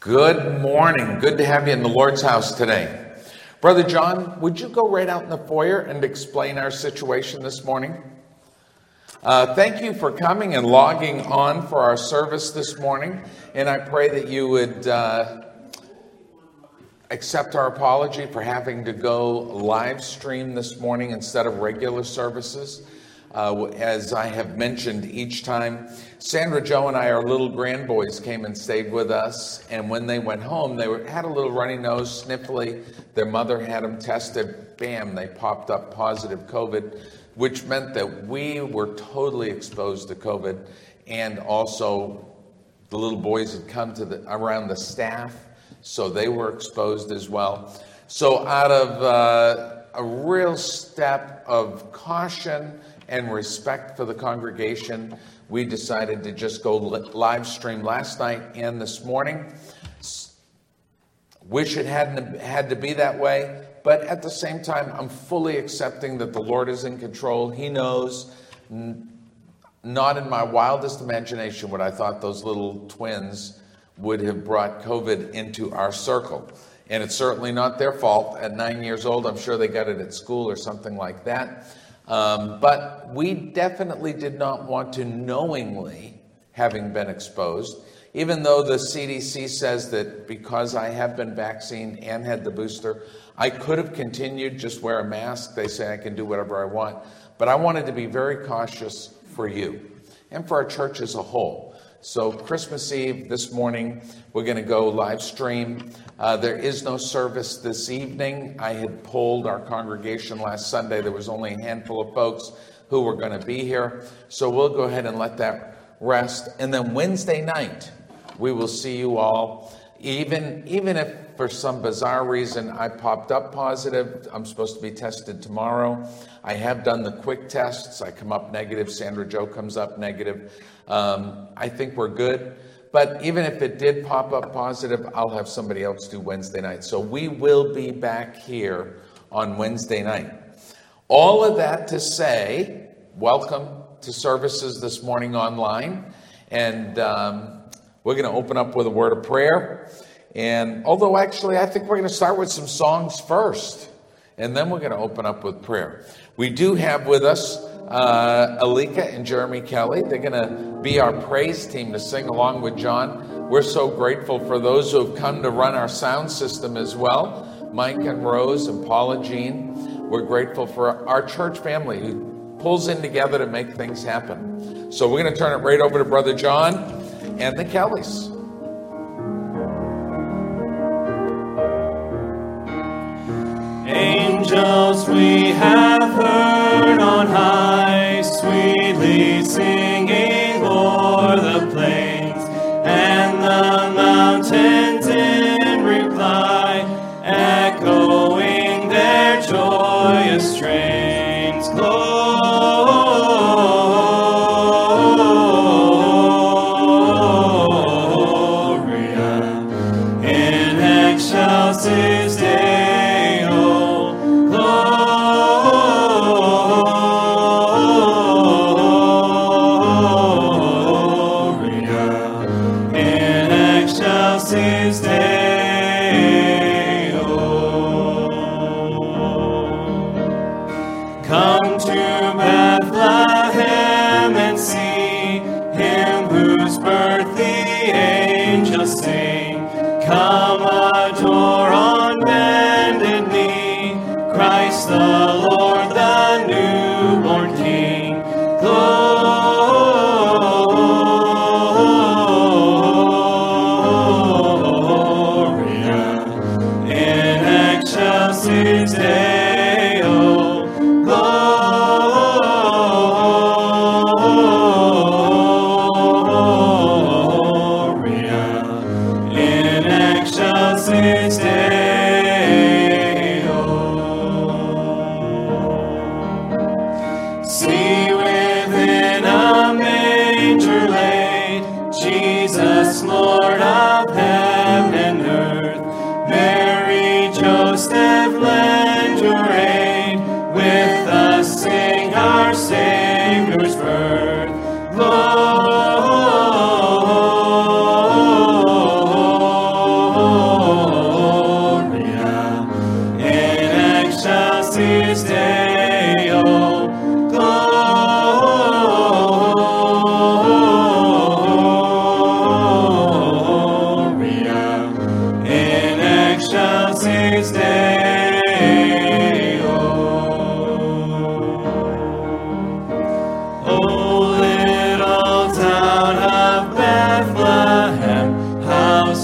Good morning. Good to have you in the Lord's house today. Brother John, would you go right out in the foyer and explain our situation this morning? Uh, thank you for coming and logging on for our service this morning. And I pray that you would uh, accept our apology for having to go live stream this morning instead of regular services. Uh, as I have mentioned each time, Sandra Joe and I, our little grandboys, came and stayed with us. And when they went home, they were, had a little runny nose, sniffly. Their mother had them tested. Bam, they popped up positive COVID, which meant that we were totally exposed to COVID. And also, the little boys had come to the, around the staff, so they were exposed as well. So, out of uh, a real step of caution, and respect for the congregation, we decided to just go live stream last night and this morning. Wish it hadn't had to be that way, but at the same time, I'm fully accepting that the Lord is in control. He knows. Not in my wildest imagination would I thought those little twins would have brought COVID into our circle. And it's certainly not their fault. At nine years old, I'm sure they got it at school or something like that. Um, but we definitely did not want to knowingly, having been exposed, even though the CDC says that because I have been vaccinated and had the booster, I could have continued, just wear a mask. They say I can do whatever I want. But I wanted to be very cautious for you and for our church as a whole. So, Christmas Eve this morning, we're going to go live stream. Uh, there is no service this evening. I had polled our congregation last Sunday. There was only a handful of folks who were going to be here. So, we'll go ahead and let that rest. And then Wednesday night, we will see you all. Even, even if for some bizarre reason I popped up positive, I'm supposed to be tested tomorrow. I have done the quick tests. I come up negative. Sandra Joe comes up negative. Um, I think we're good. But even if it did pop up positive, I'll have somebody else do Wednesday night. So we will be back here on Wednesday night. All of that to say, welcome to services this morning online. And um, we're going to open up with a word of prayer. And although actually, I think we're going to start with some songs first. And then we're going to open up with prayer. We do have with us uh, Alika and Jeremy Kelly. They're going to be our praise team to sing along with John. We're so grateful for those who have come to run our sound system as well Mike and Rose and Paula Jean. We're grateful for our church family who pulls in together to make things happen. So we're going to turn it right over to Brother John and the Kellys. Angels we have heard on high, sweetly singing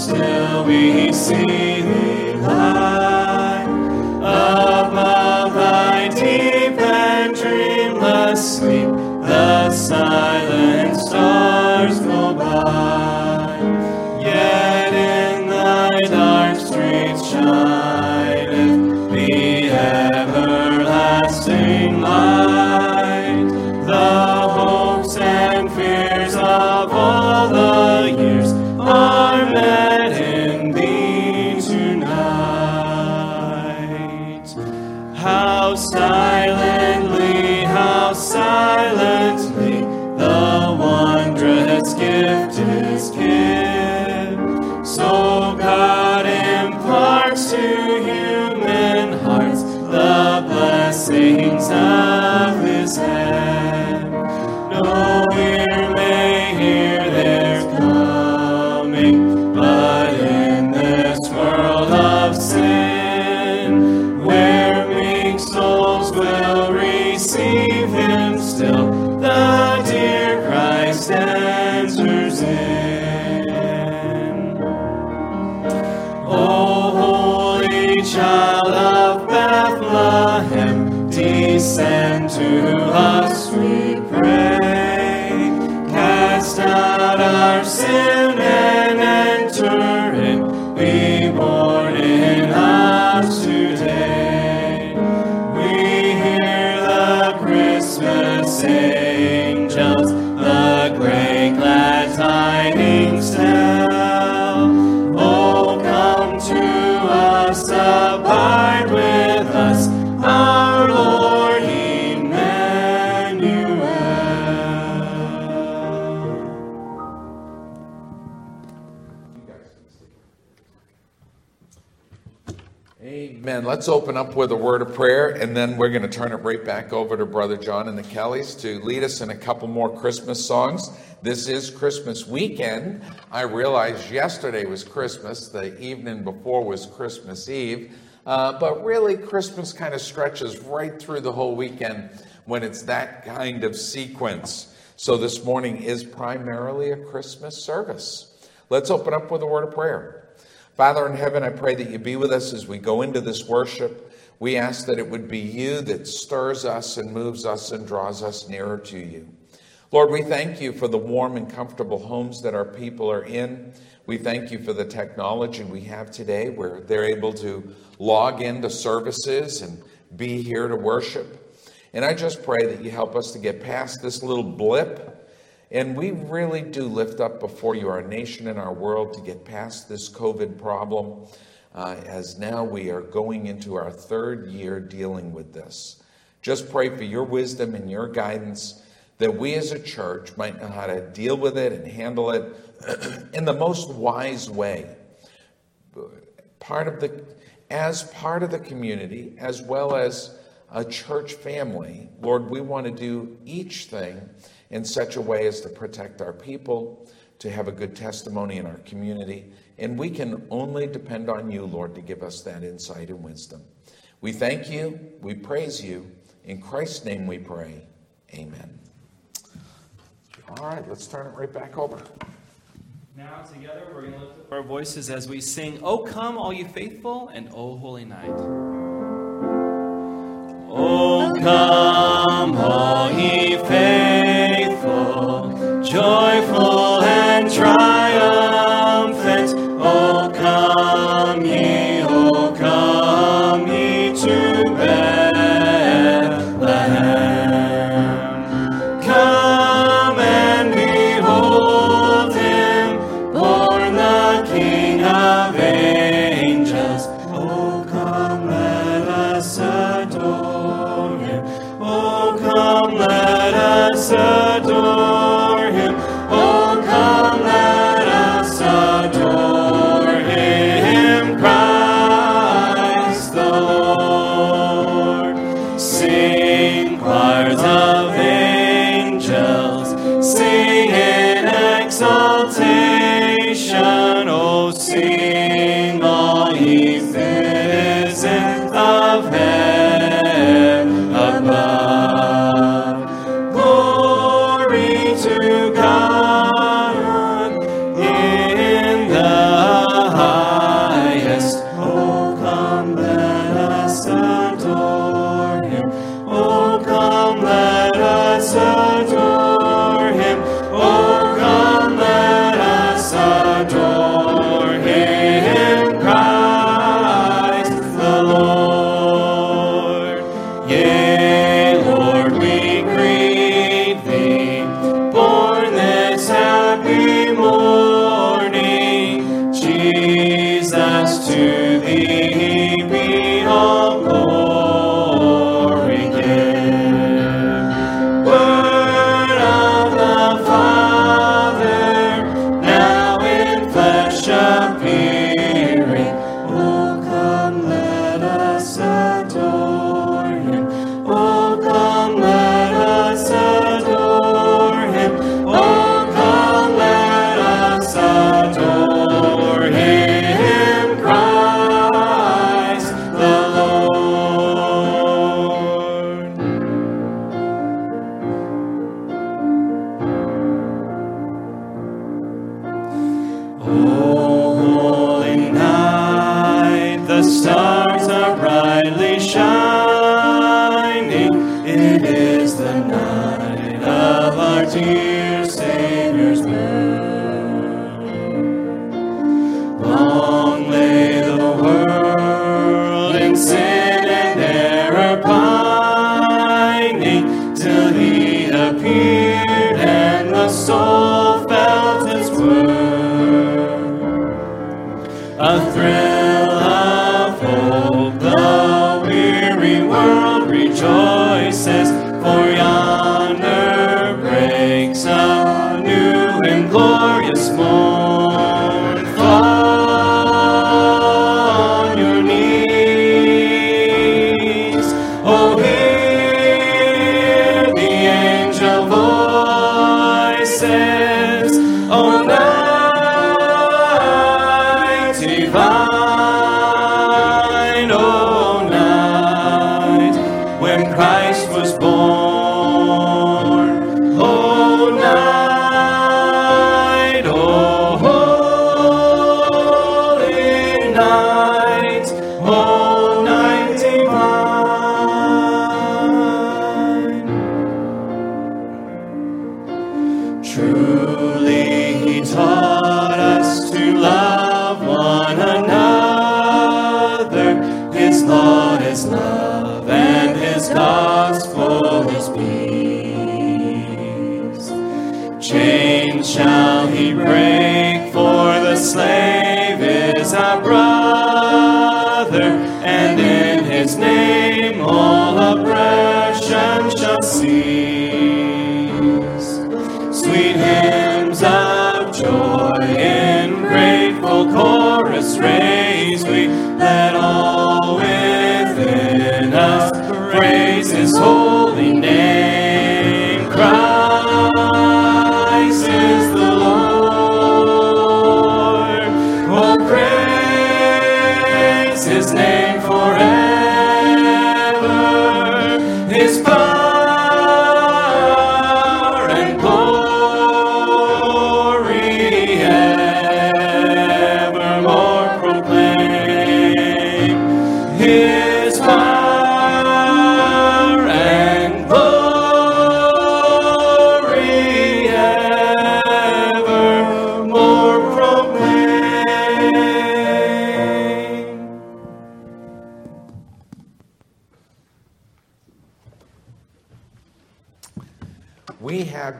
still we see the light. Let's open up with a word of prayer, and then we're going to turn it right back over to Brother John and the Kellys to lead us in a couple more Christmas songs. This is Christmas weekend. I realized yesterday was Christmas, the evening before was Christmas Eve, uh, but really, Christmas kind of stretches right through the whole weekend when it's that kind of sequence. So this morning is primarily a Christmas service. Let's open up with a word of prayer. Father in heaven, I pray that you be with us as we go into this worship. We ask that it would be you that stirs us and moves us and draws us nearer to you. Lord, we thank you for the warm and comfortable homes that our people are in. We thank you for the technology we have today where they're able to log into services and be here to worship. And I just pray that you help us to get past this little blip and we really do lift up before you our nation and our world to get past this COVID problem, uh, as now we are going into our third year dealing with this. Just pray for your wisdom and your guidance that we as a church might know how to deal with it and handle it in the most wise way. Part of the, as part of the community, as well as a church family, Lord, we want to do each thing in such a way as to protect our people, to have a good testimony in our community. And we can only depend on you, Lord, to give us that insight and wisdom. We thank you. We praise you. In Christ's name we pray. Amen. All right, let's turn it right back over. Now, together, we're going to lift up our voices as we sing, O come, all you faithful, and O holy night. O come, all ye faithful, joyful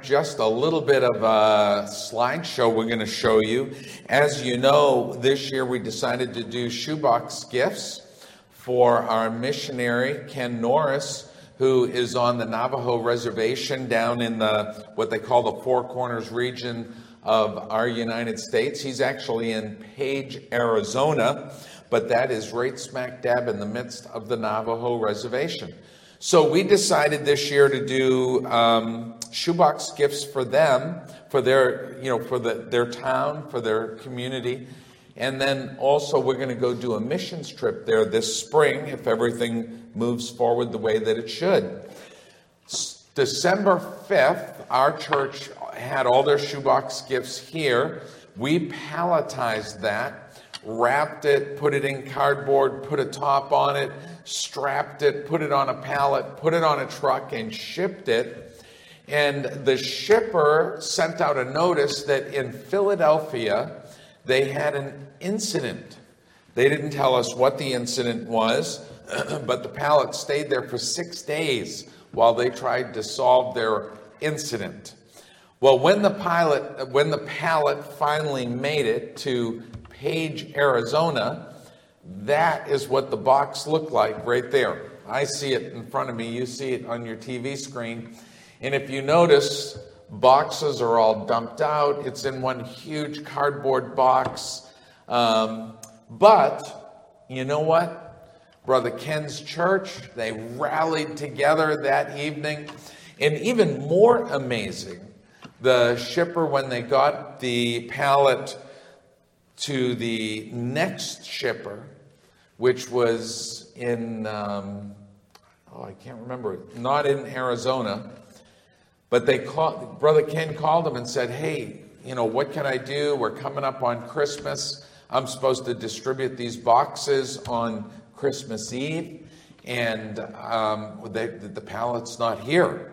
just a little bit of a slideshow we're going to show you. As you know, this year we decided to do shoebox gifts for our missionary, Ken Norris, who is on the Navajo reservation down in the what they call the Four Corners region of our United States. He's actually in Page, Arizona, but that is right smack dab in the midst of the Navajo reservation. So we decided this year to do um, shoebox gifts for them, for their, you know, for the, their town, for their community. And then also we're going to go do a missions trip there this spring if everything moves forward the way that it should. December 5th, our church had all their shoebox gifts here. We palletized that, wrapped it, put it in cardboard, put a top on it, strapped it, put it on a pallet, put it on a truck, and shipped it. And the shipper sent out a notice that in Philadelphia they had an incident. They didn't tell us what the incident was, but the pallet stayed there for six days while they tried to solve their incident. Well, when the pilot, when the pallet finally made it to Page, Arizona, that is what the box looked like right there. I see it in front of me, you see it on your TV screen. And if you notice, boxes are all dumped out. It's in one huge cardboard box. Um, but you know what? Brother Ken's church, they rallied together that evening. And even more amazing, the shipper, when they got the pallet to the next shipper, which was in, um, oh, I can't remember, not in Arizona, but they called, Brother Ken called him and said, Hey, you know, what can I do? We're coming up on Christmas. I'm supposed to distribute these boxes on Christmas Eve, and um, they, the pallet's not here.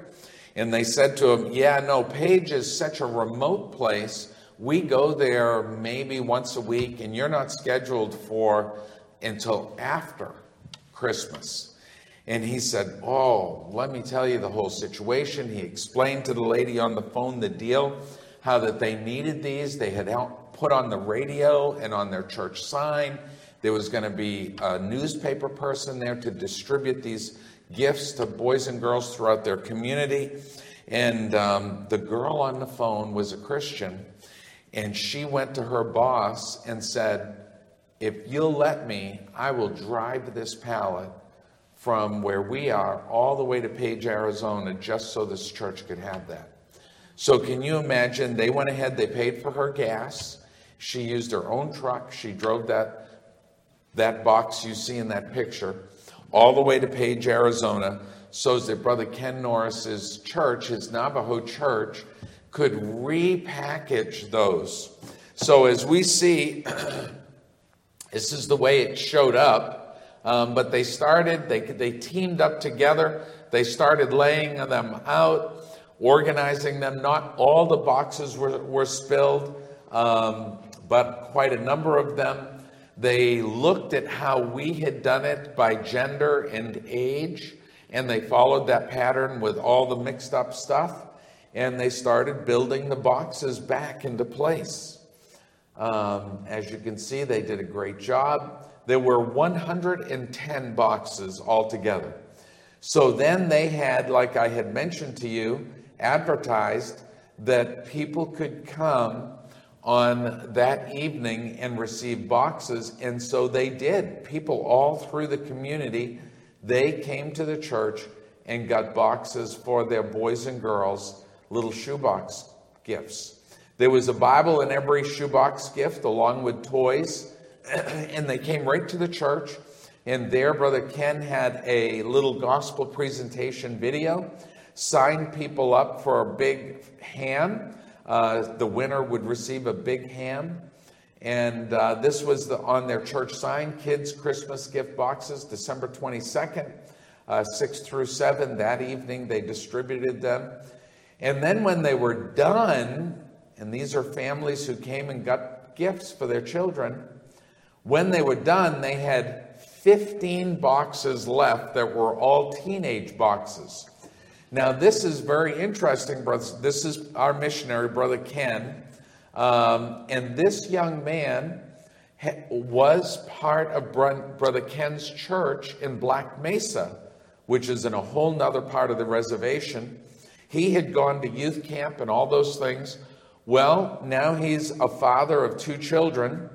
And they said to him, Yeah, no, Page is such a remote place. We go there maybe once a week, and you're not scheduled for until after Christmas. And he said, Oh, let me tell you the whole situation. He explained to the lady on the phone the deal, how that they needed these. They had put on the radio and on their church sign there was going to be a newspaper person there to distribute these gifts to boys and girls throughout their community. And um, the girl on the phone was a Christian, and she went to her boss and said, If you'll let me, I will drive this pallet from where we are all the way to Page, Arizona, just so this church could have that. So, can you imagine? They went ahead, they paid for her gas. She used her own truck. She drove that that box you see in that picture, all the way to Page, Arizona, so that Brother Ken Norris's church, his Navajo church, could repackage those. So as we see, this is the way it showed up. Um, but they started, they, they teamed up together. They started laying them out, organizing them. Not all the boxes were, were spilled, um, but quite a number of them. They looked at how we had done it by gender and age, and they followed that pattern with all the mixed up stuff, and they started building the boxes back into place. Um, as you can see, they did a great job. There were 110 boxes altogether. So then they had, like I had mentioned to you, advertised that people could come on that evening and receive boxes. And so they did. People all through the community, they came to the church and got boxes for their boys and girls, little shoebox gifts. There was a Bible in every shoebox gift along with toys. and they came right to the church. And there, Brother Ken had a little gospel presentation video, signed people up for a big ham uh, the winner would receive a big ham. And uh, this was the, on their church sign kids' Christmas gift boxes, December 22nd, uh, 6 through 7. That evening, they distributed them. And then when they were done, and these are families who came and got gifts for their children, when they were done, they had 15 boxes left that were all teenage boxes. Now, this is very interesting, brothers. This is our missionary, Brother Ken. Um, and this young man ha- was part of Brother Ken's church in Black Mesa, which is in a whole nother part of the reservation. He had gone to youth camp and all those things. Well, now he's a father of two children.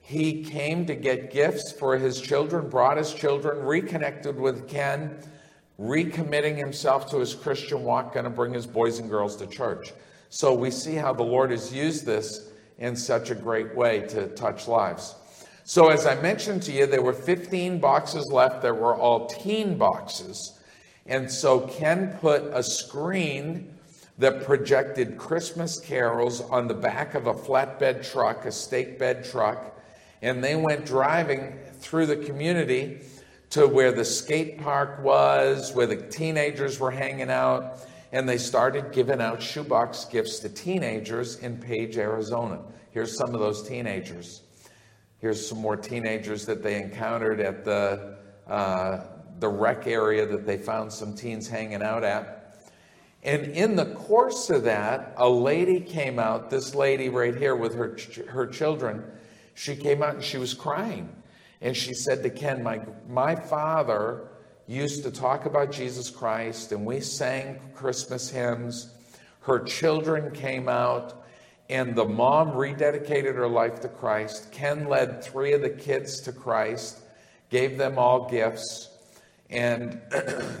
He came to get gifts for his children, brought his children, reconnected with Ken recommitting himself to his Christian walk, going to bring his boys and girls to church. So we see how the Lord has used this in such a great way to touch lives. So, as I mentioned to you, there were 15 boxes left that were all teen boxes. And so Ken put a screen that projected Christmas carols on the back of a flatbed truck, a stake bed truck, and they went driving through the community to where the skate park was, where the teenagers were hanging out, and they started giving out shoebox gifts to teenagers in Page, Arizona. Here's some of those teenagers. Here's some more teenagers that they encountered at the, uh, the rec area that they found some teens hanging out at. And in the course of that, a lady came out, this lady right here with her, her children, she came out and she was crying. And she said to Ken, my, my father used to talk about Jesus Christ, and we sang Christmas hymns. Her children came out, and the mom rededicated her life to Christ. Ken led three of the kids to Christ, gave them all gifts, and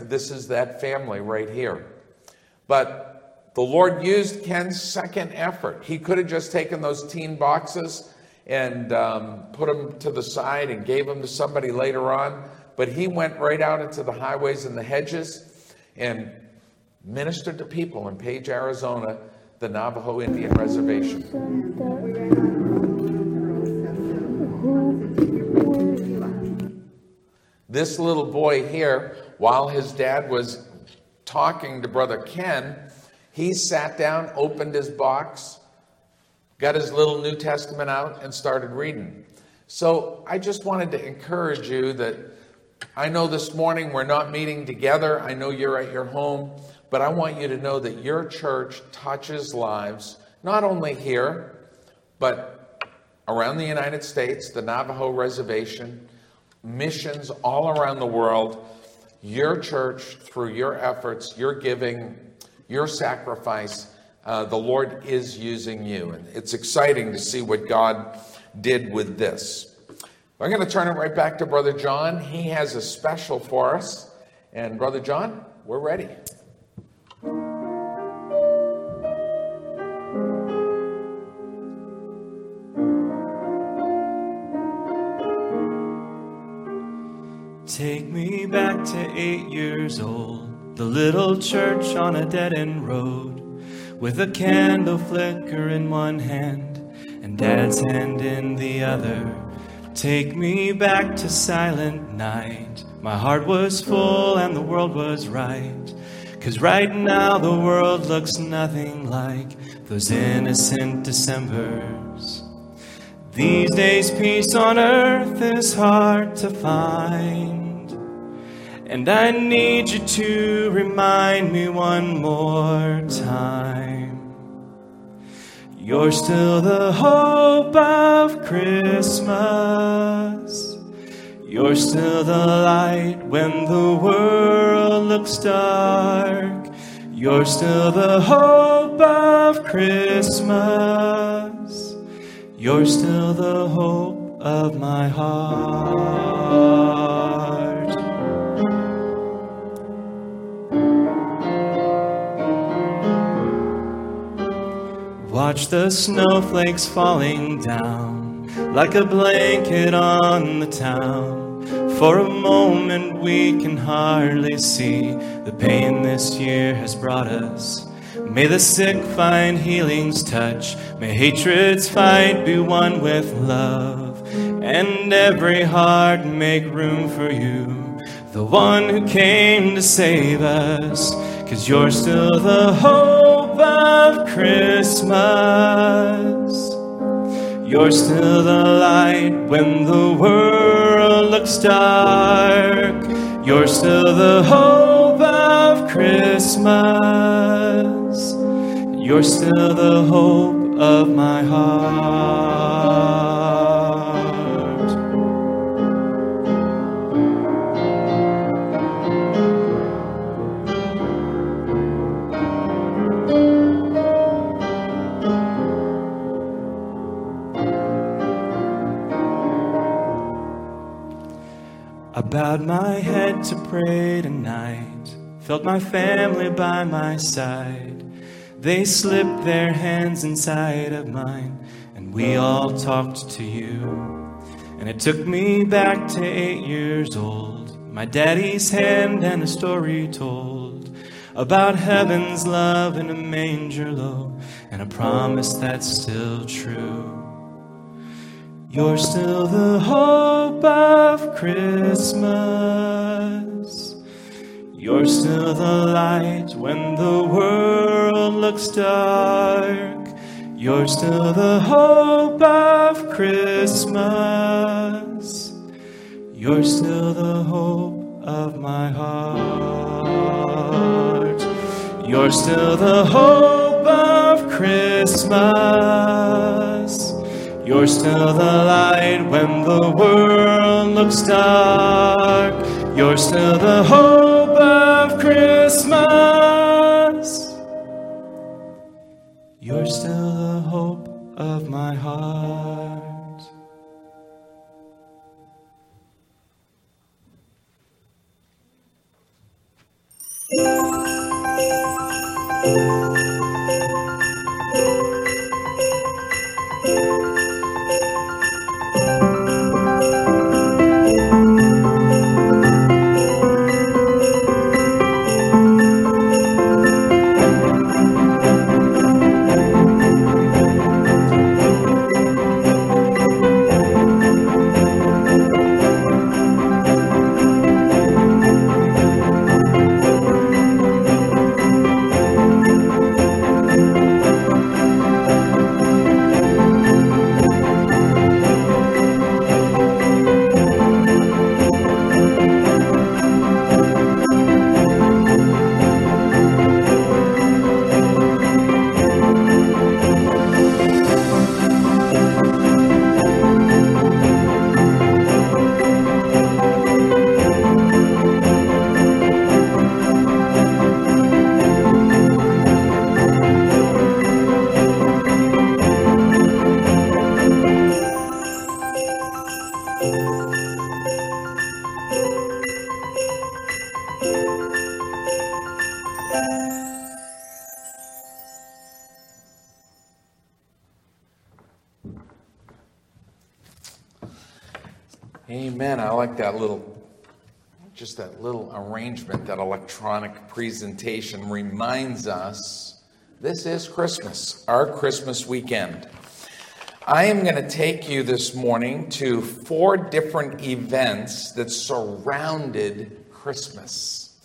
this is that family right here. But the Lord used Ken's second effort. He could have just taken those teen boxes and um, put them to the side and gave them to somebody later on, but he went right out into the highways and the hedges and ministered to people in Page, Arizona the Navajo Indian Reservation. This little boy here, while his dad was talking to Brother Ken, he sat down, opened his box, got his little New Testament out, and started reading. So I just wanted to encourage you that I know this morning we're not meeting together. I know you're at your home. But I want you to know that your church touches lives, not only here, but around the United States, the Navajo Reservation, missions all around the world. Your church, through your efforts, your giving, your sacrifice, uh, the Lord is using you. And it's exciting to see what God did with this. I'm going to turn it right back to Brother John. He has a special for us. And Brother John, we're ready. Take me back to eight years old, the little church on a dead end road, with a candle flicker in one hand and dad's hand in the other. Take me back to silent night. My heart was full and the world was right. Cause right now the world looks nothing like those innocent Decembers. These days, peace on earth is hard to find. And I need you to remind me one more time. You're still the hope of Christmas. You're still the light when the world looks dark. You're still the hope of Christmas. You're still the hope of my heart. Watch the snowflakes falling down like a blanket on the town. For a moment we can hardly see the pain this year has brought us. May the sick find healing's touch. May hatred's fight be won with love. And every heart make room for you, the one who came to save us. Cause you're still the hope of Christmas. You're still the light when the world looks dark. You're still the hope of Christmas. You're still the hope of my heart. Bowed my head to pray tonight, felt my family by my side. They slipped their hands inside of mine, and we all talked to you. And it took me back to eight years old, my daddy's hand and a story told about heaven's love in a manger low, and a promise that's still true. You're still the hope of Christmas. You're still the light when the world looks dark. You're still the hope of Christmas. You're still the hope of my heart. You're still the hope of Christmas. You're still the light when the world looks dark. You're still the hope of Christmas. You're still the hope of my heart. Just that little arrangement, that electronic presentation reminds us this is Christmas, our Christmas weekend. I am going to take you this morning to four different events that surrounded Christmas.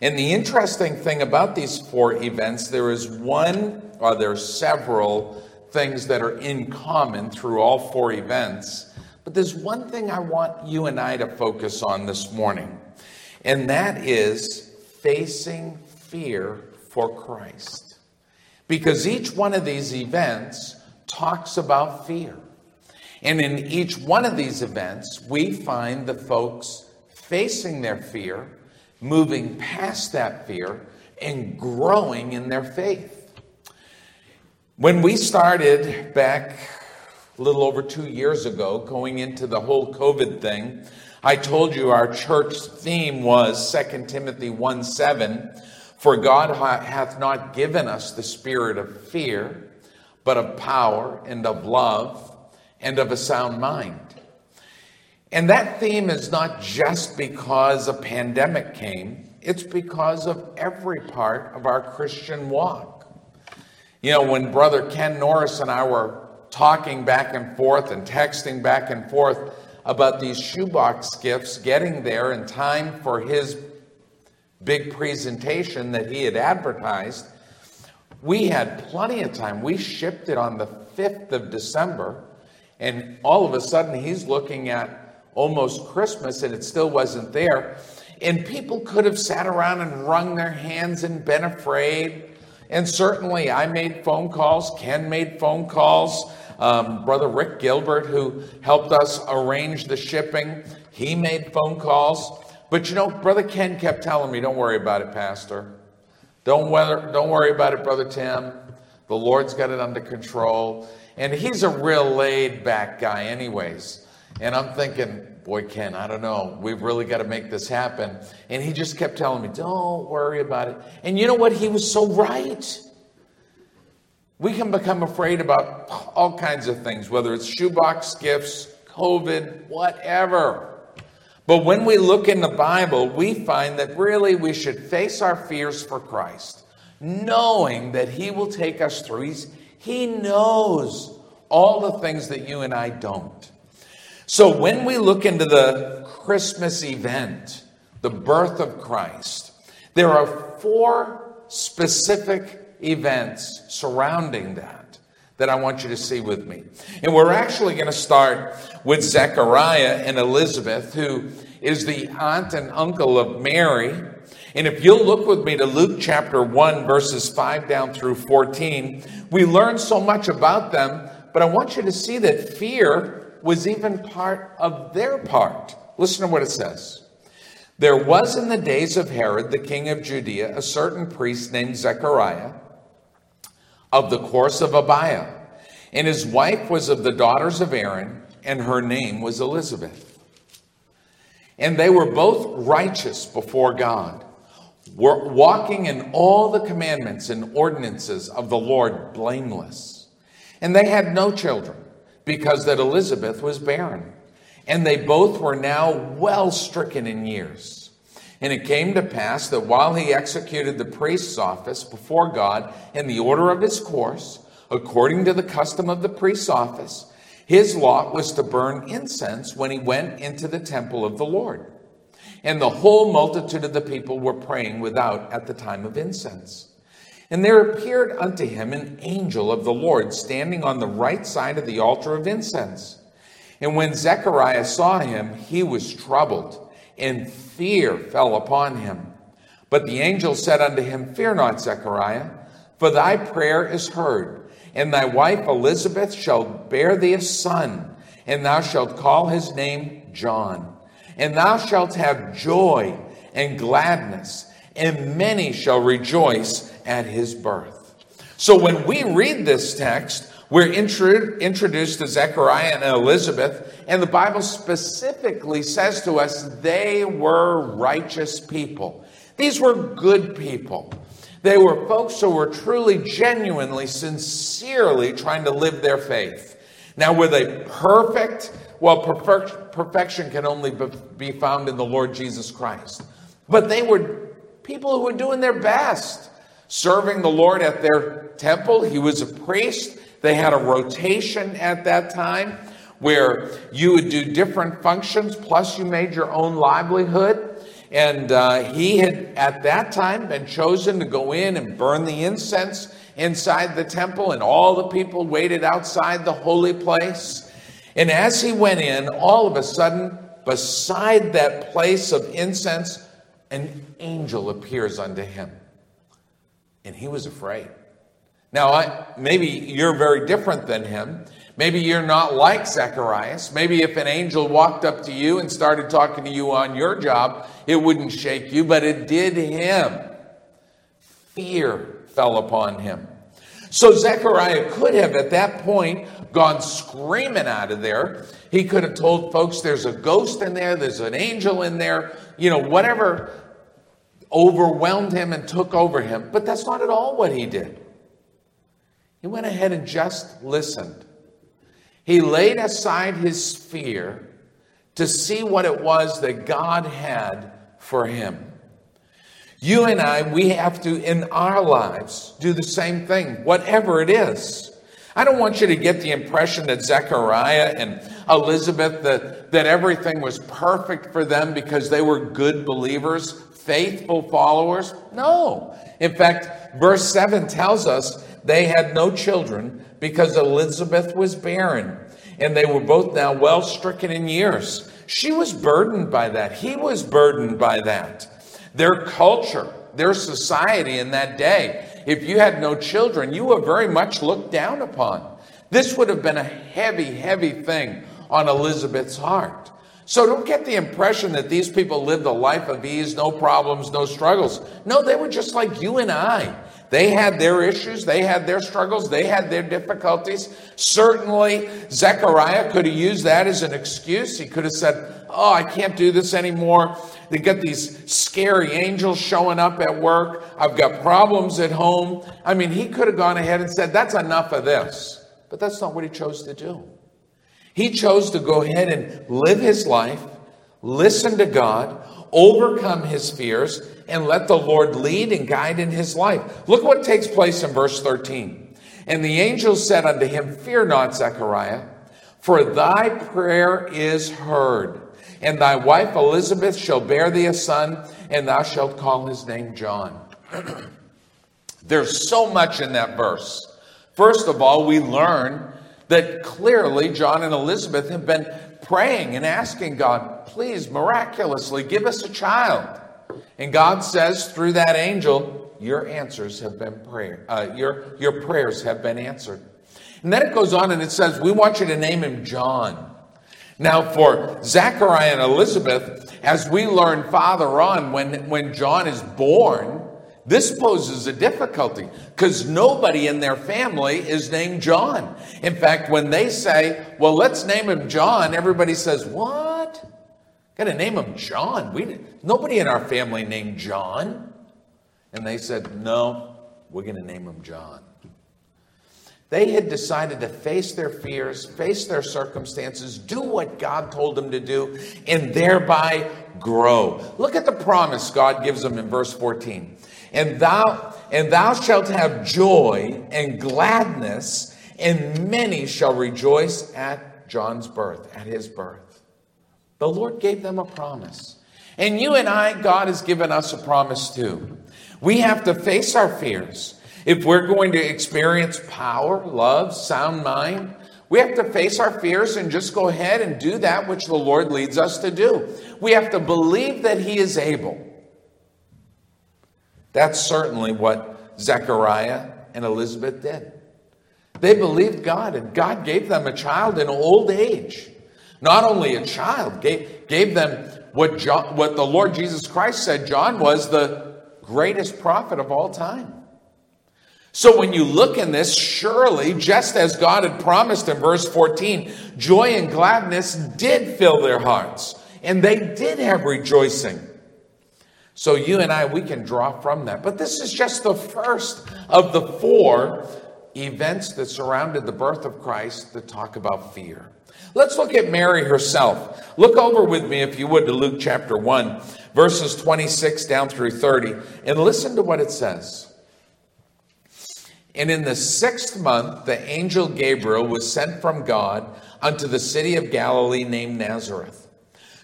And the interesting thing about these four events, there is one, or there are several things that are in common through all four events. But there's one thing I want you and I to focus on this morning, and that is facing fear for Christ. Because each one of these events talks about fear. And in each one of these events, we find the folks facing their fear, moving past that fear, and growing in their faith. When we started back a little over two years ago, going into the whole COVID thing, I told you our church theme was 2 Timothy 1 7. For God hath not given us the spirit of fear, but of power and of love and of a sound mind. And that theme is not just because a pandemic came, it's because of every part of our Christian walk. You know, when Brother Ken Norris and I were talking back and forth and texting back and forth about these shoebox gifts getting there in time for his big presentation that he had advertised. We had plenty of time. We shipped it on the 5th of December, and all of a sudden he's looking at almost Christmas and it still wasn't there. And people could have sat around and wrung their hands and been afraid. And certainly I made phone calls, Ken made phone calls. Um, Brother Rick Gilbert, who helped us arrange the shipping, he made phone calls. But you know, Brother Ken kept telling me, don't worry about it, Pastor. Don't, weather, don't worry about it, Brother Tim. The Lord's got it under control. And he's a real laid back guy, anyways. And I'm thinking, boy, Ken, I don't know. We've really got to make this happen. And he just kept telling me, don't worry about it. And you know what? He was so right. We can become afraid about all kinds of things, whether it's shoebox gifts, COVID, whatever. But when we look in the Bible, we find that really we should face our fears for Christ, knowing that He will take us through. He's, he knows all the things that you and I don't. So when we look into the Christmas event, the birth of Christ, there are four specific events surrounding that that I want you to see with me. And we're actually going to start with Zechariah and Elizabeth, who is the aunt and uncle of Mary. And if you'll look with me to Luke chapter 1, verses 5 down through 14, we learn so much about them, but I want you to see that fear was even part of their part. Listen to what it says. There was in the days of Herod, the king of Judea, a certain priest named Zechariah of the course of Abia. And his wife was of the daughters of Aaron, and her name was Elizabeth. And they were both righteous before God, were walking in all the commandments and ordinances of the Lord blameless. And they had no children, because that Elizabeth was barren. And they both were now well stricken in years. And it came to pass that while he executed the priest's office before God in the order of his course, according to the custom of the priest's office, his lot was to burn incense when he went into the temple of the Lord. And the whole multitude of the people were praying without at the time of incense. And there appeared unto him an angel of the Lord standing on the right side of the altar of incense. And when Zechariah saw him, he was troubled, and fear fell upon him. But the angel said unto him, Fear not, Zechariah, for thy prayer is heard and thy wife Elizabeth shall bear thee a son, and thou shalt call his name John. And thou shalt have joy and gladness, and many shall rejoice at his birth. So when we read this text, we're introduced to Zechariah and Elizabeth, and the Bible specifically says to us they were righteous people. These were good people. They were folks who were truly, genuinely, sincerely trying to live their faith. Now, were they perfect? Well, perfect, perfection can only be found in the Lord Jesus Christ. But they were people who were doing their best, serving the Lord at their temple. He was a priest. They had a rotation at that time where you would do different functions, plus you made your own livelihood. And uh, he had, at that time, been chosen to go in and burn the incense inside the temple, and all the people waited outside the holy place. And as he went in, all of a sudden, beside that place of incense, an angel appears unto him. And he was afraid. Now, I, maybe you're very different than him. Maybe you're not like Zacharias. Maybe if an angel walked up to you and started talking to you on your job, it wouldn't shake you, but it did him. Fear fell upon him. So Zechariah could have, at that point, gone screaming out of there. He could have told folks there's a ghost in there, there's an angel in there, you know, whatever overwhelmed him and took over him. But that's not at all what he did. He went ahead and just listened. He laid aside his fear to see what it was that God had for him. You and I, we have to, in our lives, do the same thing, whatever it is. I don't want you to get the impression that Zechariah and Elizabeth, that, that everything was perfect for them because they were good believers, faithful followers. No. In fact, verse 7 tells us they had no children because Elizabeth was barren, and they were both now well stricken in years. She was burdened by that. He was burdened by that. Their culture, their society in that day, if you had no children, you were very much looked down upon. This would have been a heavy, heavy thing on Elizabeth's heart. So don't get the impression that these people lived a life of ease, no problems, no struggles. No, they were just like you and I. They had their issues, they had their struggles, they had their difficulties. Certainly, Zechariah could have used that as an excuse. He could have said, Oh, I can't do this anymore. They got these scary angels showing up at work. I've got problems at home. I mean, he could have gone ahead and said, That's enough of this. But that's not what he chose to do. He chose to go ahead and live his life, listen to God, overcome his fears, and let the Lord lead and guide in his life. Look what takes place in verse 13. And the angel said unto him, Fear not, Zechariah, for thy prayer is heard. And thy wife Elizabeth shall bear thee a son, and thou shalt call his name John. There's so much in that verse. First of all, we learn that clearly John and Elizabeth have been praying and asking God, please miraculously give us a child. And God says through that angel, your answers have been prayer, uh, your, your prayers have been answered. And then it goes on and it says, we want you to name him John. Now, for Zachariah and Elizabeth, as we learn farther on, when, when John is born, This poses a difficulty because nobody in their family is named John. In fact, when they say, well, let's name him John, everybody says, what? Got to name him John. We, nobody in our family named John. And they said, no, we're going to name him John. They had decided to face their fears, face their circumstances, do what God told them to do, and thereby grow. Look at the promise God gives them in verse 14 and thou and thou shalt have joy and gladness and many shall rejoice at John's birth at his birth the Lord gave them a promise and you and I God has given us a promise too we have to face our fears if we're going to experience power love sound mind we have to face our fears and just go ahead and do that which the Lord leads us to do. We have to believe that He is able. That's certainly what Zechariah and Elizabeth did. They believed God, and God gave them a child in old age. Not only a child, gave, gave them what, John, what the Lord Jesus Christ said John was the greatest prophet of all time. So when you look in this, surely, just as God had promised in verse 14, joy and gladness did fill their hearts, and they did have rejoicing. So you and I, we can draw from that. But this is just the first of the four events that surrounded the birth of Christ that talk about fear. Let's look at Mary herself. Look over with me, if you would, to Luke chapter 1, verses 26 down through 30, and listen to what it says. And in the sixth month, the angel Gabriel was sent from God unto the city of Galilee named Nazareth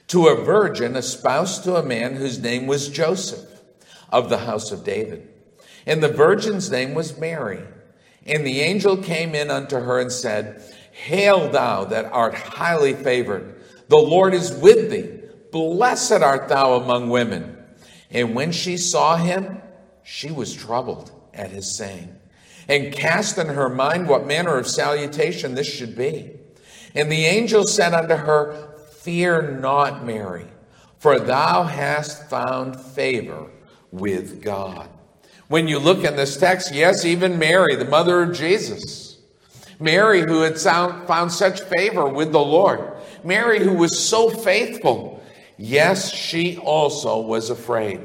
to a virgin espoused to a man whose name was Joseph of the house of David. And the virgin's name was Mary. And the angel came in unto her and said, Hail thou that art highly favored, the Lord is with thee. Blessed art thou among women. And when she saw him, she was troubled at his saying, and cast in her mind what manner of salutation this should be. And the angel said unto her, Fear not, Mary, for thou hast found favor with God. When you look in this text, yes, even Mary, the mother of Jesus, Mary, who had found such favor with the Lord, Mary, who was so faithful, yes, she also was afraid.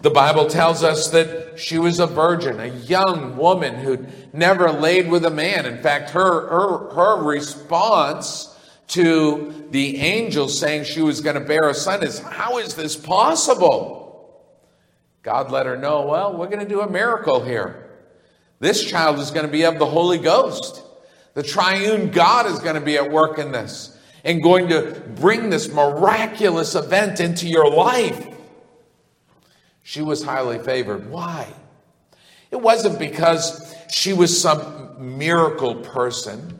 The Bible tells us that she was a virgin, a young woman who'd never laid with a man. In fact, her, her, her response to the angel saying she was going to bear a son is how is this possible? God let her know, well, we're going to do a miracle here. This child is going to be of the Holy Ghost. The triune God is going to be at work in this and going to bring this miraculous event into your life. She was highly favored. Why? It wasn't because she was some miracle person.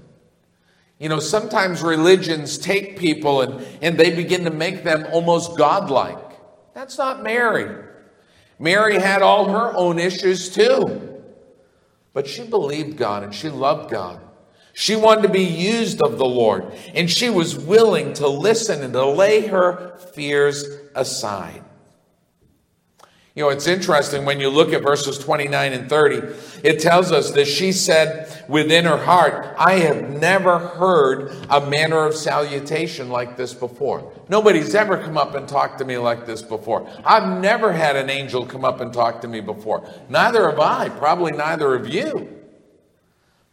You know, sometimes religions take people and, and they begin to make them almost godlike. That's not Mary. Mary had all her own issues too. But she believed God and she loved God. She wanted to be used of the Lord, and she was willing to listen and to lay her fears aside. You know, it's interesting when you look at verses 29 and 30, it tells us that she said within her heart, I have never heard a manner of salutation like this before. Nobody's ever come up and talked to me like this before. I've never had an angel come up and talk to me before. Neither have I, probably neither of you.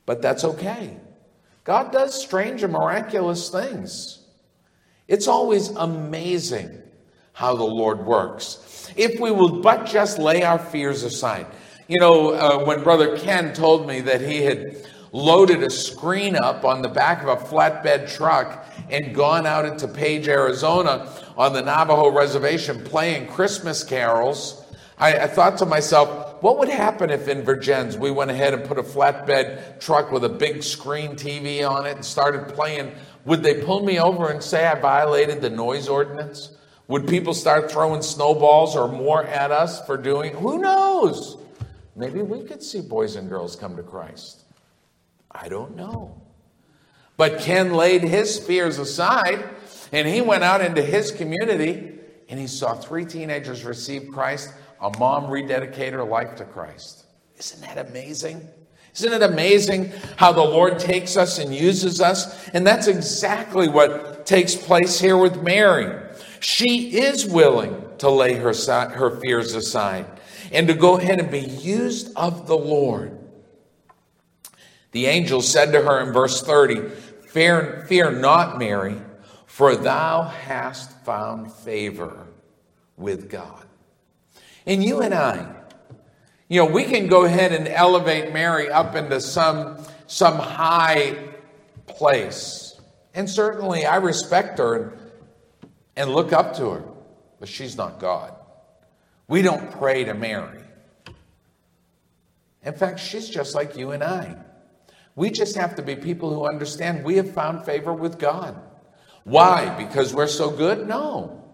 But that's okay. God does strange and miraculous things. It's always amazing how the Lord works if we will but just lay our fears aside. You know, uh, when Brother Ken told me that he had loaded a screen up on the back of a flatbed truck and gone out into Page, Arizona on the Navajo reservation playing Christmas carols, I, I thought to myself, what would happen if in Vergennes we went ahead and put a flatbed truck with a big screen TV on it and started playing? Would they pull me over and say I violated the noise ordinance? Would people start throwing snowballs or more at us for doing? Who knows? Maybe we could see boys and girls come to Christ. I don't know. But Ken laid his fears aside and he went out into his community and he saw three teenagers receive Christ a mom rededicated her life to Christ. Isn't that amazing? Isn't it amazing how the Lord takes us and uses us? And that's exactly what takes place here with Mary. She is willing to lay her, her fears aside and to go ahead and be used of the Lord. The angel said to her in verse 30, Fear, fear not, Mary, for thou hast found favor with God. And you and I, you know, we can go ahead and elevate Mary up into some, some high place. And certainly I respect her and, look up to her, but she's not God. We don't pray to Mary. In fact, she's just like you and I. We just have to be people who understand we have found favor with God. Why? Because we're so good? No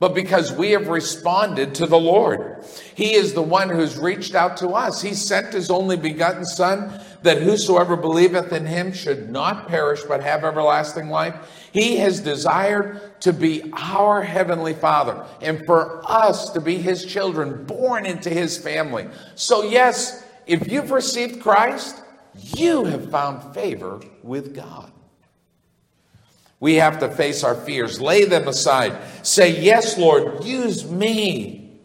but because we have responded to the Lord. He is the one who's reached out to us. He sent his only begotten Son that whosoever believeth in him should not perish but have everlasting life. He has desired to be our heavenly Father and for us to be his children born into his family. So, yes, if you've received Christ, you have found favor with God. We have to face our fears, lay them aside, say, Yes, Lord, use me.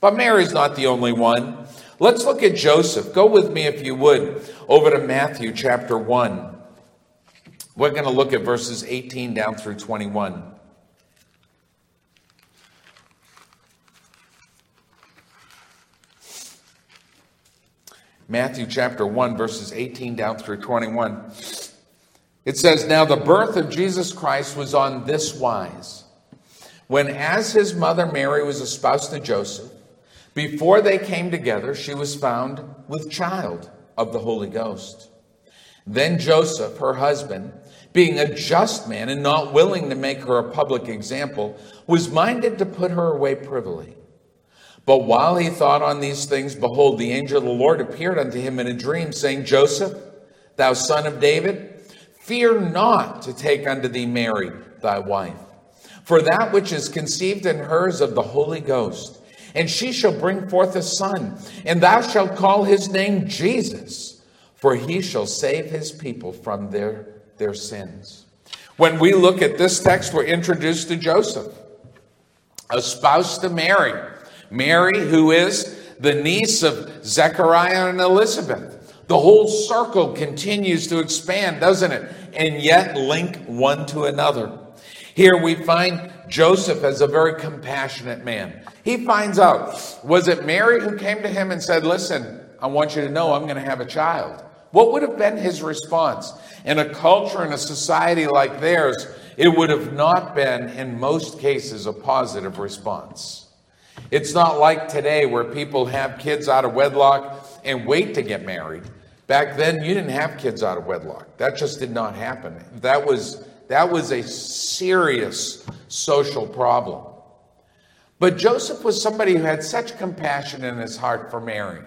But Mary's not the only one. Let's look at Joseph. Go with me, if you would, over to Matthew chapter 1. We're going to look at verses 18 down through 21. Matthew chapter 1, verses 18 down through 21. It says, Now the birth of Jesus Christ was on this wise. When, as his mother Mary was espoused to Joseph, before they came together, she was found with child of the Holy Ghost. Then Joseph, her husband, being a just man and not willing to make her a public example, was minded to put her away privily. But while he thought on these things, behold, the angel of the Lord appeared unto him in a dream, saying, Joseph, thou son of David, Fear not to take unto thee Mary, thy wife, for that which is conceived in her is of the Holy Ghost. And she shall bring forth a son, and thou shalt call his name Jesus, for he shall save his people from their, their sins. When we look at this text, we're introduced to Joseph, a spouse to Mary. Mary, who is the niece of Zechariah and Elizabeth. The whole circle continues to expand, doesn't it? And yet link one to another. Here we find Joseph is a very compassionate man. He finds out, was it Mary who came to him and said, Listen, I want you to know I'm going to have a child? What would have been his response? In a culture and a society like theirs, it would have not been, in most cases, a positive response. It's not like today where people have kids out of wedlock and wait to get married. Back then, you didn't have kids out of wedlock. That just did not happen. That was, that was a serious social problem. But Joseph was somebody who had such compassion in his heart for Mary.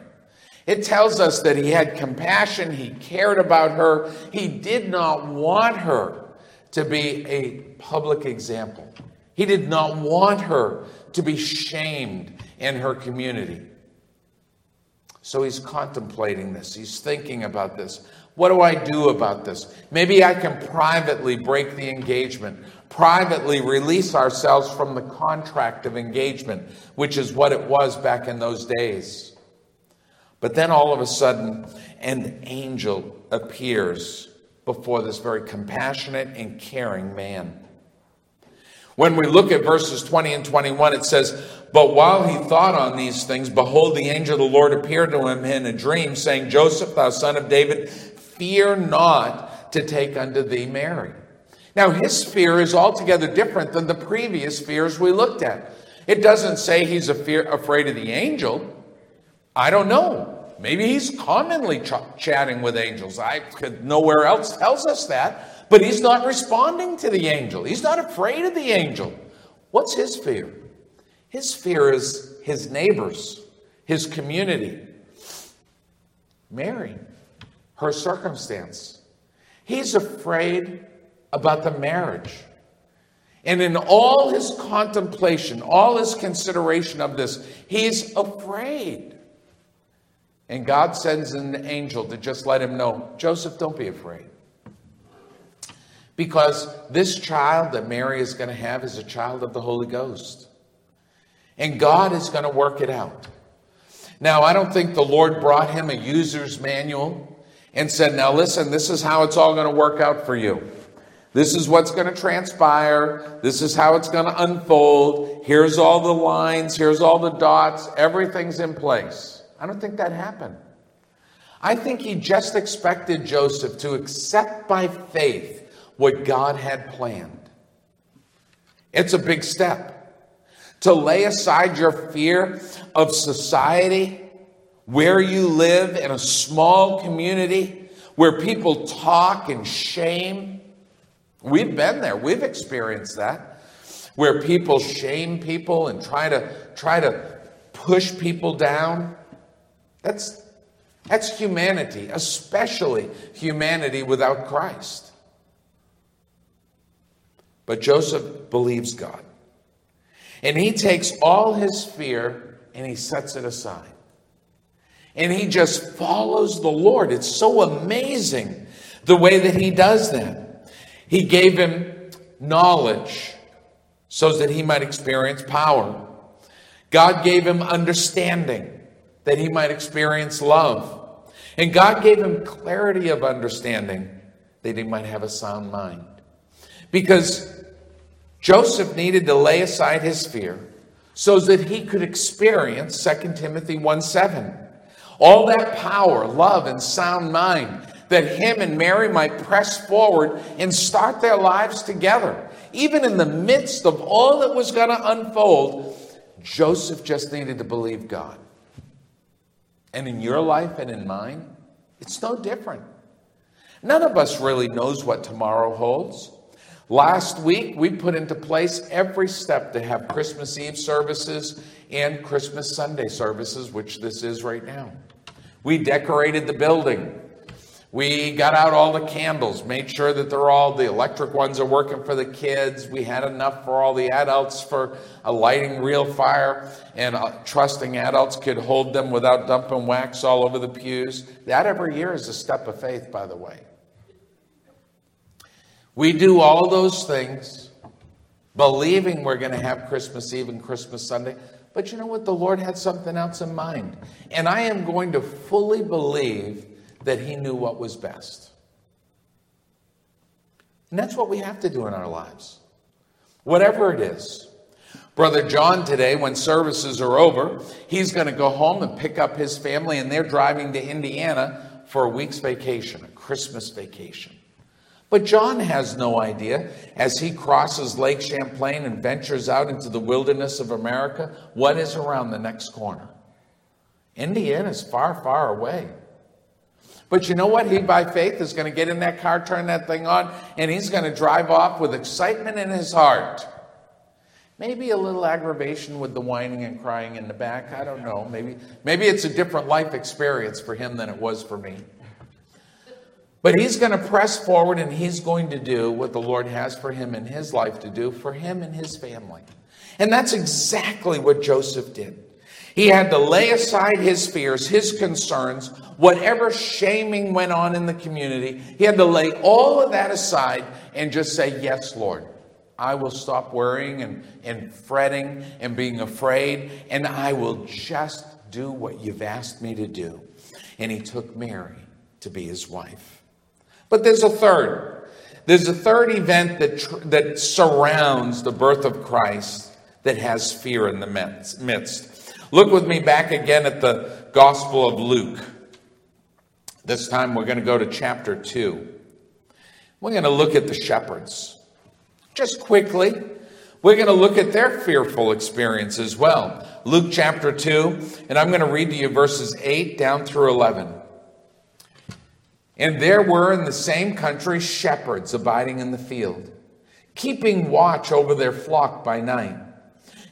It tells us that he had compassion, he cared about her, he did not want her to be a public example. He did not want her to be shamed in her community. So he's contemplating this. He's thinking about this. What do I do about this? Maybe I can privately break the engagement, privately release ourselves from the contract of engagement, which is what it was back in those days. But then all of a sudden, an angel appears before this very compassionate and caring man. When we look at verses 20 and 21, it says, But while he thought on these things, behold, the angel of the Lord appeared to him in a dream, saying, Joseph, thou son of David, fear not to take unto thee Mary. Now, his fear is altogether different than the previous fears we looked at. It doesn't say he's fear, afraid of the angel. I don't know. Maybe he's commonly ch- chatting with angels. I could nowhere else tells us that. But he's not responding to the angel. He's not afraid of the angel. What's his fear? His fear is his neighbors, his community, Mary, her circumstance. He's afraid about the marriage. And in all his contemplation, all his consideration of this, he's afraid. And God sends an angel to just let him know Joseph, don't be afraid. Because this child that Mary is going to have is a child of the Holy Ghost. And God is going to work it out. Now, I don't think the Lord brought him a user's manual and said, Now listen, this is how it's all going to work out for you. This is what's going to transpire. This is how it's going to unfold. Here's all the lines. Here's all the dots. Everything's in place. I don't think that happened. I think he just expected Joseph to accept by faith what God had planned. It's a big step. To lay aside your fear of society, where you live in a small community where people talk and shame. We've been there, we've experienced that. Where people shame people and try to try to push people down. That's that's humanity, especially humanity without Christ. But Joseph believes God. And he takes all his fear and he sets it aside. And he just follows the Lord. It's so amazing the way that he does that. He gave him knowledge so that he might experience power. God gave him understanding that he might experience love. And God gave him clarity of understanding that he might have a sound mind. Because Joseph needed to lay aside his fear so that he could experience 2 Timothy 1 7. All that power, love, and sound mind that him and Mary might press forward and start their lives together. Even in the midst of all that was going to unfold, Joseph just needed to believe God. And in your life and in mine, it's no different. None of us really knows what tomorrow holds. Last week, we put into place every step to have Christmas Eve services and Christmas Sunday services, which this is right now. We decorated the building. We got out all the candles, made sure that they're all, the electric ones are working for the kids. We had enough for all the adults for a lighting real fire, and uh, trusting adults could hold them without dumping wax all over the pews. That every year is a step of faith, by the way. We do all those things, believing we're going to have Christmas Eve and Christmas Sunday. But you know what? The Lord had something else in mind. And I am going to fully believe that He knew what was best. And that's what we have to do in our lives, whatever it is. Brother John today, when services are over, he's going to go home and pick up his family, and they're driving to Indiana for a week's vacation, a Christmas vacation. But John has no idea as he crosses Lake Champlain and ventures out into the wilderness of America what is around the next corner. Indiana is far, far away. But you know what? He, by faith, is going to get in that car, turn that thing on, and he's going to drive off with excitement in his heart. Maybe a little aggravation with the whining and crying in the back. I don't know. Maybe, maybe it's a different life experience for him than it was for me. But he's going to press forward and he's going to do what the Lord has for him in his life to do for him and his family. And that's exactly what Joseph did. He had to lay aside his fears, his concerns, whatever shaming went on in the community. He had to lay all of that aside and just say, Yes, Lord. I will stop worrying and, and fretting and being afraid, and I will just do what you've asked me to do. And he took Mary to be his wife. But there's a third. There's a third event that, tr- that surrounds the birth of Christ that has fear in the midst. Look with me back again at the Gospel of Luke. This time we're going to go to chapter 2. We're going to look at the shepherds. Just quickly, we're going to look at their fearful experience as well. Luke chapter 2, and I'm going to read to you verses 8 down through 11. And there were in the same country shepherds abiding in the field, keeping watch over their flock by night.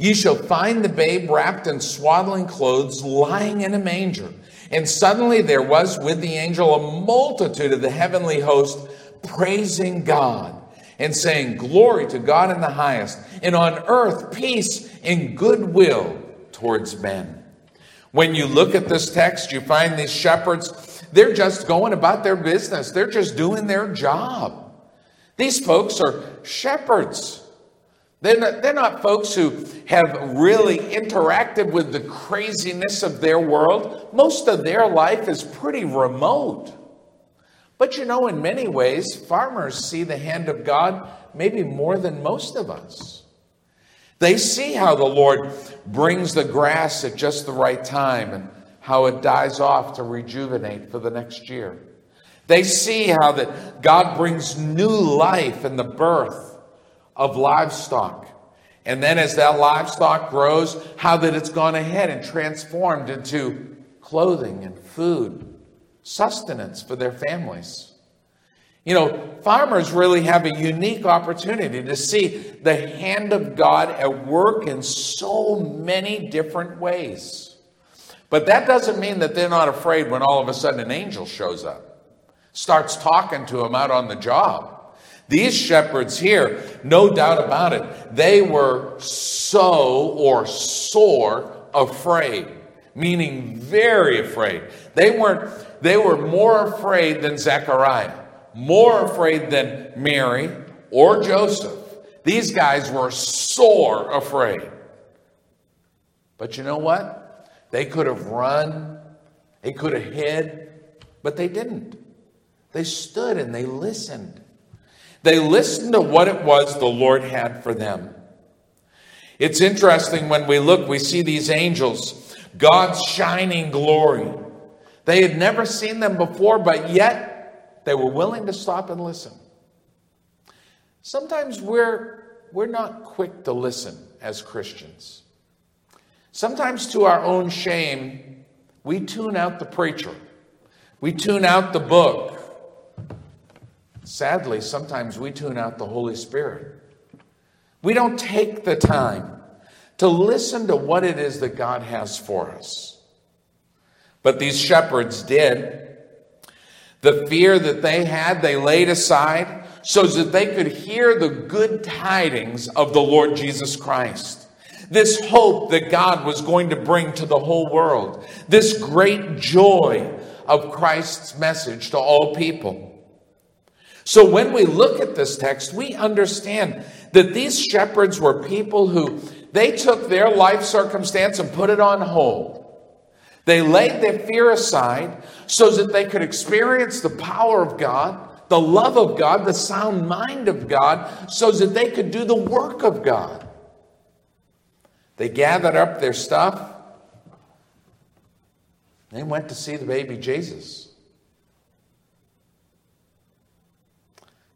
Ye shall find the babe wrapped in swaddling clothes, lying in a manger. And suddenly there was with the angel a multitude of the heavenly host praising God and saying, Glory to God in the highest, and on earth peace and goodwill towards men. When you look at this text, you find these shepherds, they're just going about their business, they're just doing their job. These folks are shepherds. They're not, they're not folks who have really interacted with the craziness of their world. Most of their life is pretty remote. But you know, in many ways, farmers see the hand of God maybe more than most of us. They see how the Lord brings the grass at just the right time and how it dies off to rejuvenate for the next year. They see how that God brings new life in the birth of livestock. And then as that livestock grows, how that it's gone ahead and transformed into clothing and food sustenance for their families. You know, farmers really have a unique opportunity to see the hand of God at work in so many different ways. But that doesn't mean that they're not afraid when all of a sudden an angel shows up, starts talking to them out on the job. These shepherds here, no doubt about it, they were so or sore afraid, meaning very afraid. They weren't they were more afraid than Zechariah, more afraid than Mary or Joseph. These guys were sore afraid. But you know what? They could have run, they could have hid, but they didn't. They stood and they listened. They listened to what it was the Lord had for them. It's interesting when we look, we see these angels, God's shining glory. They had never seen them before, but yet they were willing to stop and listen. Sometimes we're, we're not quick to listen as Christians. Sometimes, to our own shame, we tune out the preacher, we tune out the book. Sadly, sometimes we tune out the Holy Spirit. We don't take the time to listen to what it is that God has for us. But these shepherds did. The fear that they had, they laid aside so that they could hear the good tidings of the Lord Jesus Christ. This hope that God was going to bring to the whole world. This great joy of Christ's message to all people. So when we look at this text, we understand that these shepherds were people who they took their life circumstance and put it on hold. They laid their fear aside so that they could experience the power of God, the love of God, the sound mind of God, so that they could do the work of God. They gathered up their stuff. They went to see the baby Jesus.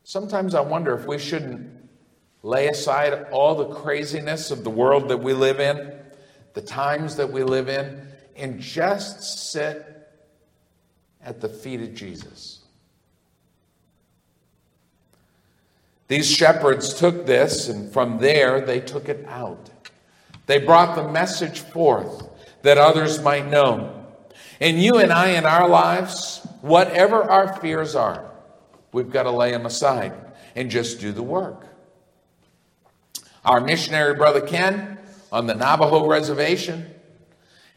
Sometimes I wonder if we shouldn't lay aside all the craziness of the world that we live in, the times that we live in, and just sit at the feet of Jesus. These shepherds took this, and from there they took it out. They brought the message forth that others might know. And you and I in our lives, whatever our fears are, we've got to lay them aside and just do the work. Our missionary brother Ken on the Navajo reservation,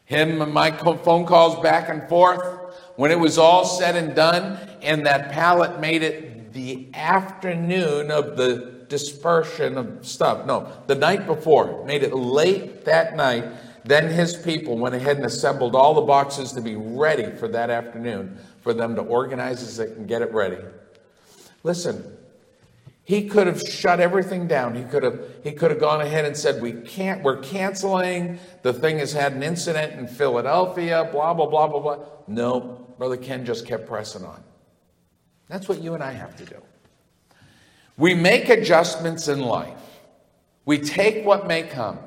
him and my phone calls back and forth. When it was all said and done, and that pallet made it the afternoon of the dispersion of stuff. No, the night before, made it late that night. Then his people went ahead and assembled all the boxes to be ready for that afternoon for them to organize it and get it ready. Listen, he could have shut everything down. He could have he could have gone ahead and said, "We can't. We're canceling. The thing has had an incident in Philadelphia. Blah blah blah blah blah." No, brother Ken just kept pressing on. That's what you and I have to do. We make adjustments in life. We take what may come,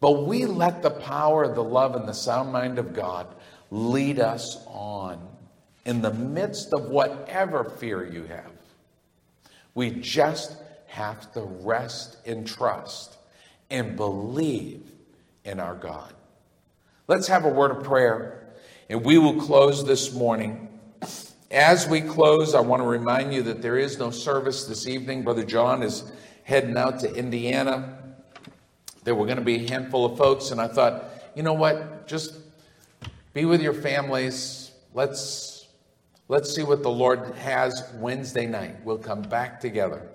but we let the power, the love, and the sound mind of God lead us on in the midst of whatever fear you have. We just have to rest in trust and believe in our God. Let's have a word of prayer, and we will close this morning. As we close, I want to remind you that there is no service this evening. Brother John is heading out to Indiana. There were going to be a handful of folks, and I thought, you know what? Just be with your families. Let's let's see what the Lord has Wednesday night. We'll come back together.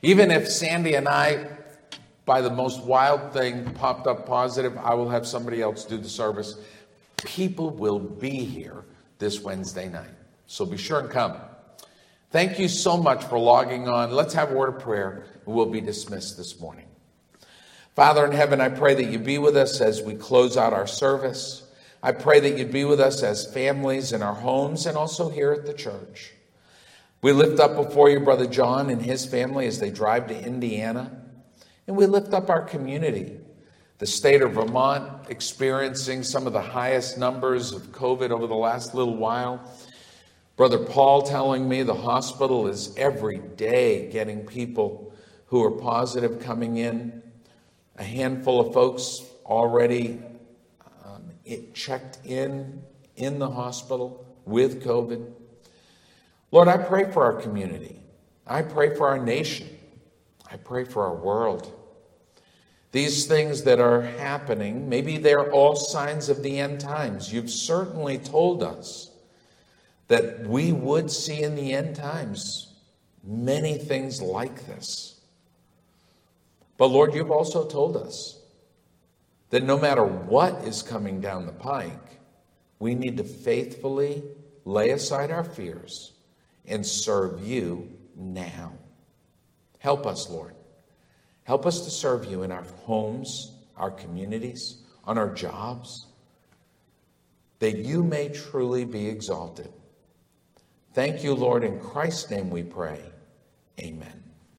Even if Sandy and I, by the most wild thing, popped up positive, I will have somebody else do the service. People will be here this Wednesday night. So be sure and come. Thank you so much for logging on. Let's have a word of prayer, and we'll be dismissed this morning. Father in heaven, I pray that you be with us as we close out our service. I pray that you'd be with us as families in our homes and also here at the church. We lift up before you Brother John and his family as they drive to Indiana. And we lift up our community, the state of Vermont experiencing some of the highest numbers of COVID over the last little while. Brother Paul telling me the hospital is every day getting people who are positive coming in. A handful of folks already um, checked in in the hospital with COVID. Lord, I pray for our community. I pray for our nation. I pray for our world. These things that are happening, maybe they're all signs of the end times. You've certainly told us that we would see in the end times many things like this. But Lord, you've also told us that no matter what is coming down the pike, we need to faithfully lay aside our fears and serve you now. Help us, Lord. Help us to serve you in our homes, our communities, on our jobs, that you may truly be exalted. Thank you, Lord. In Christ's name we pray. Amen.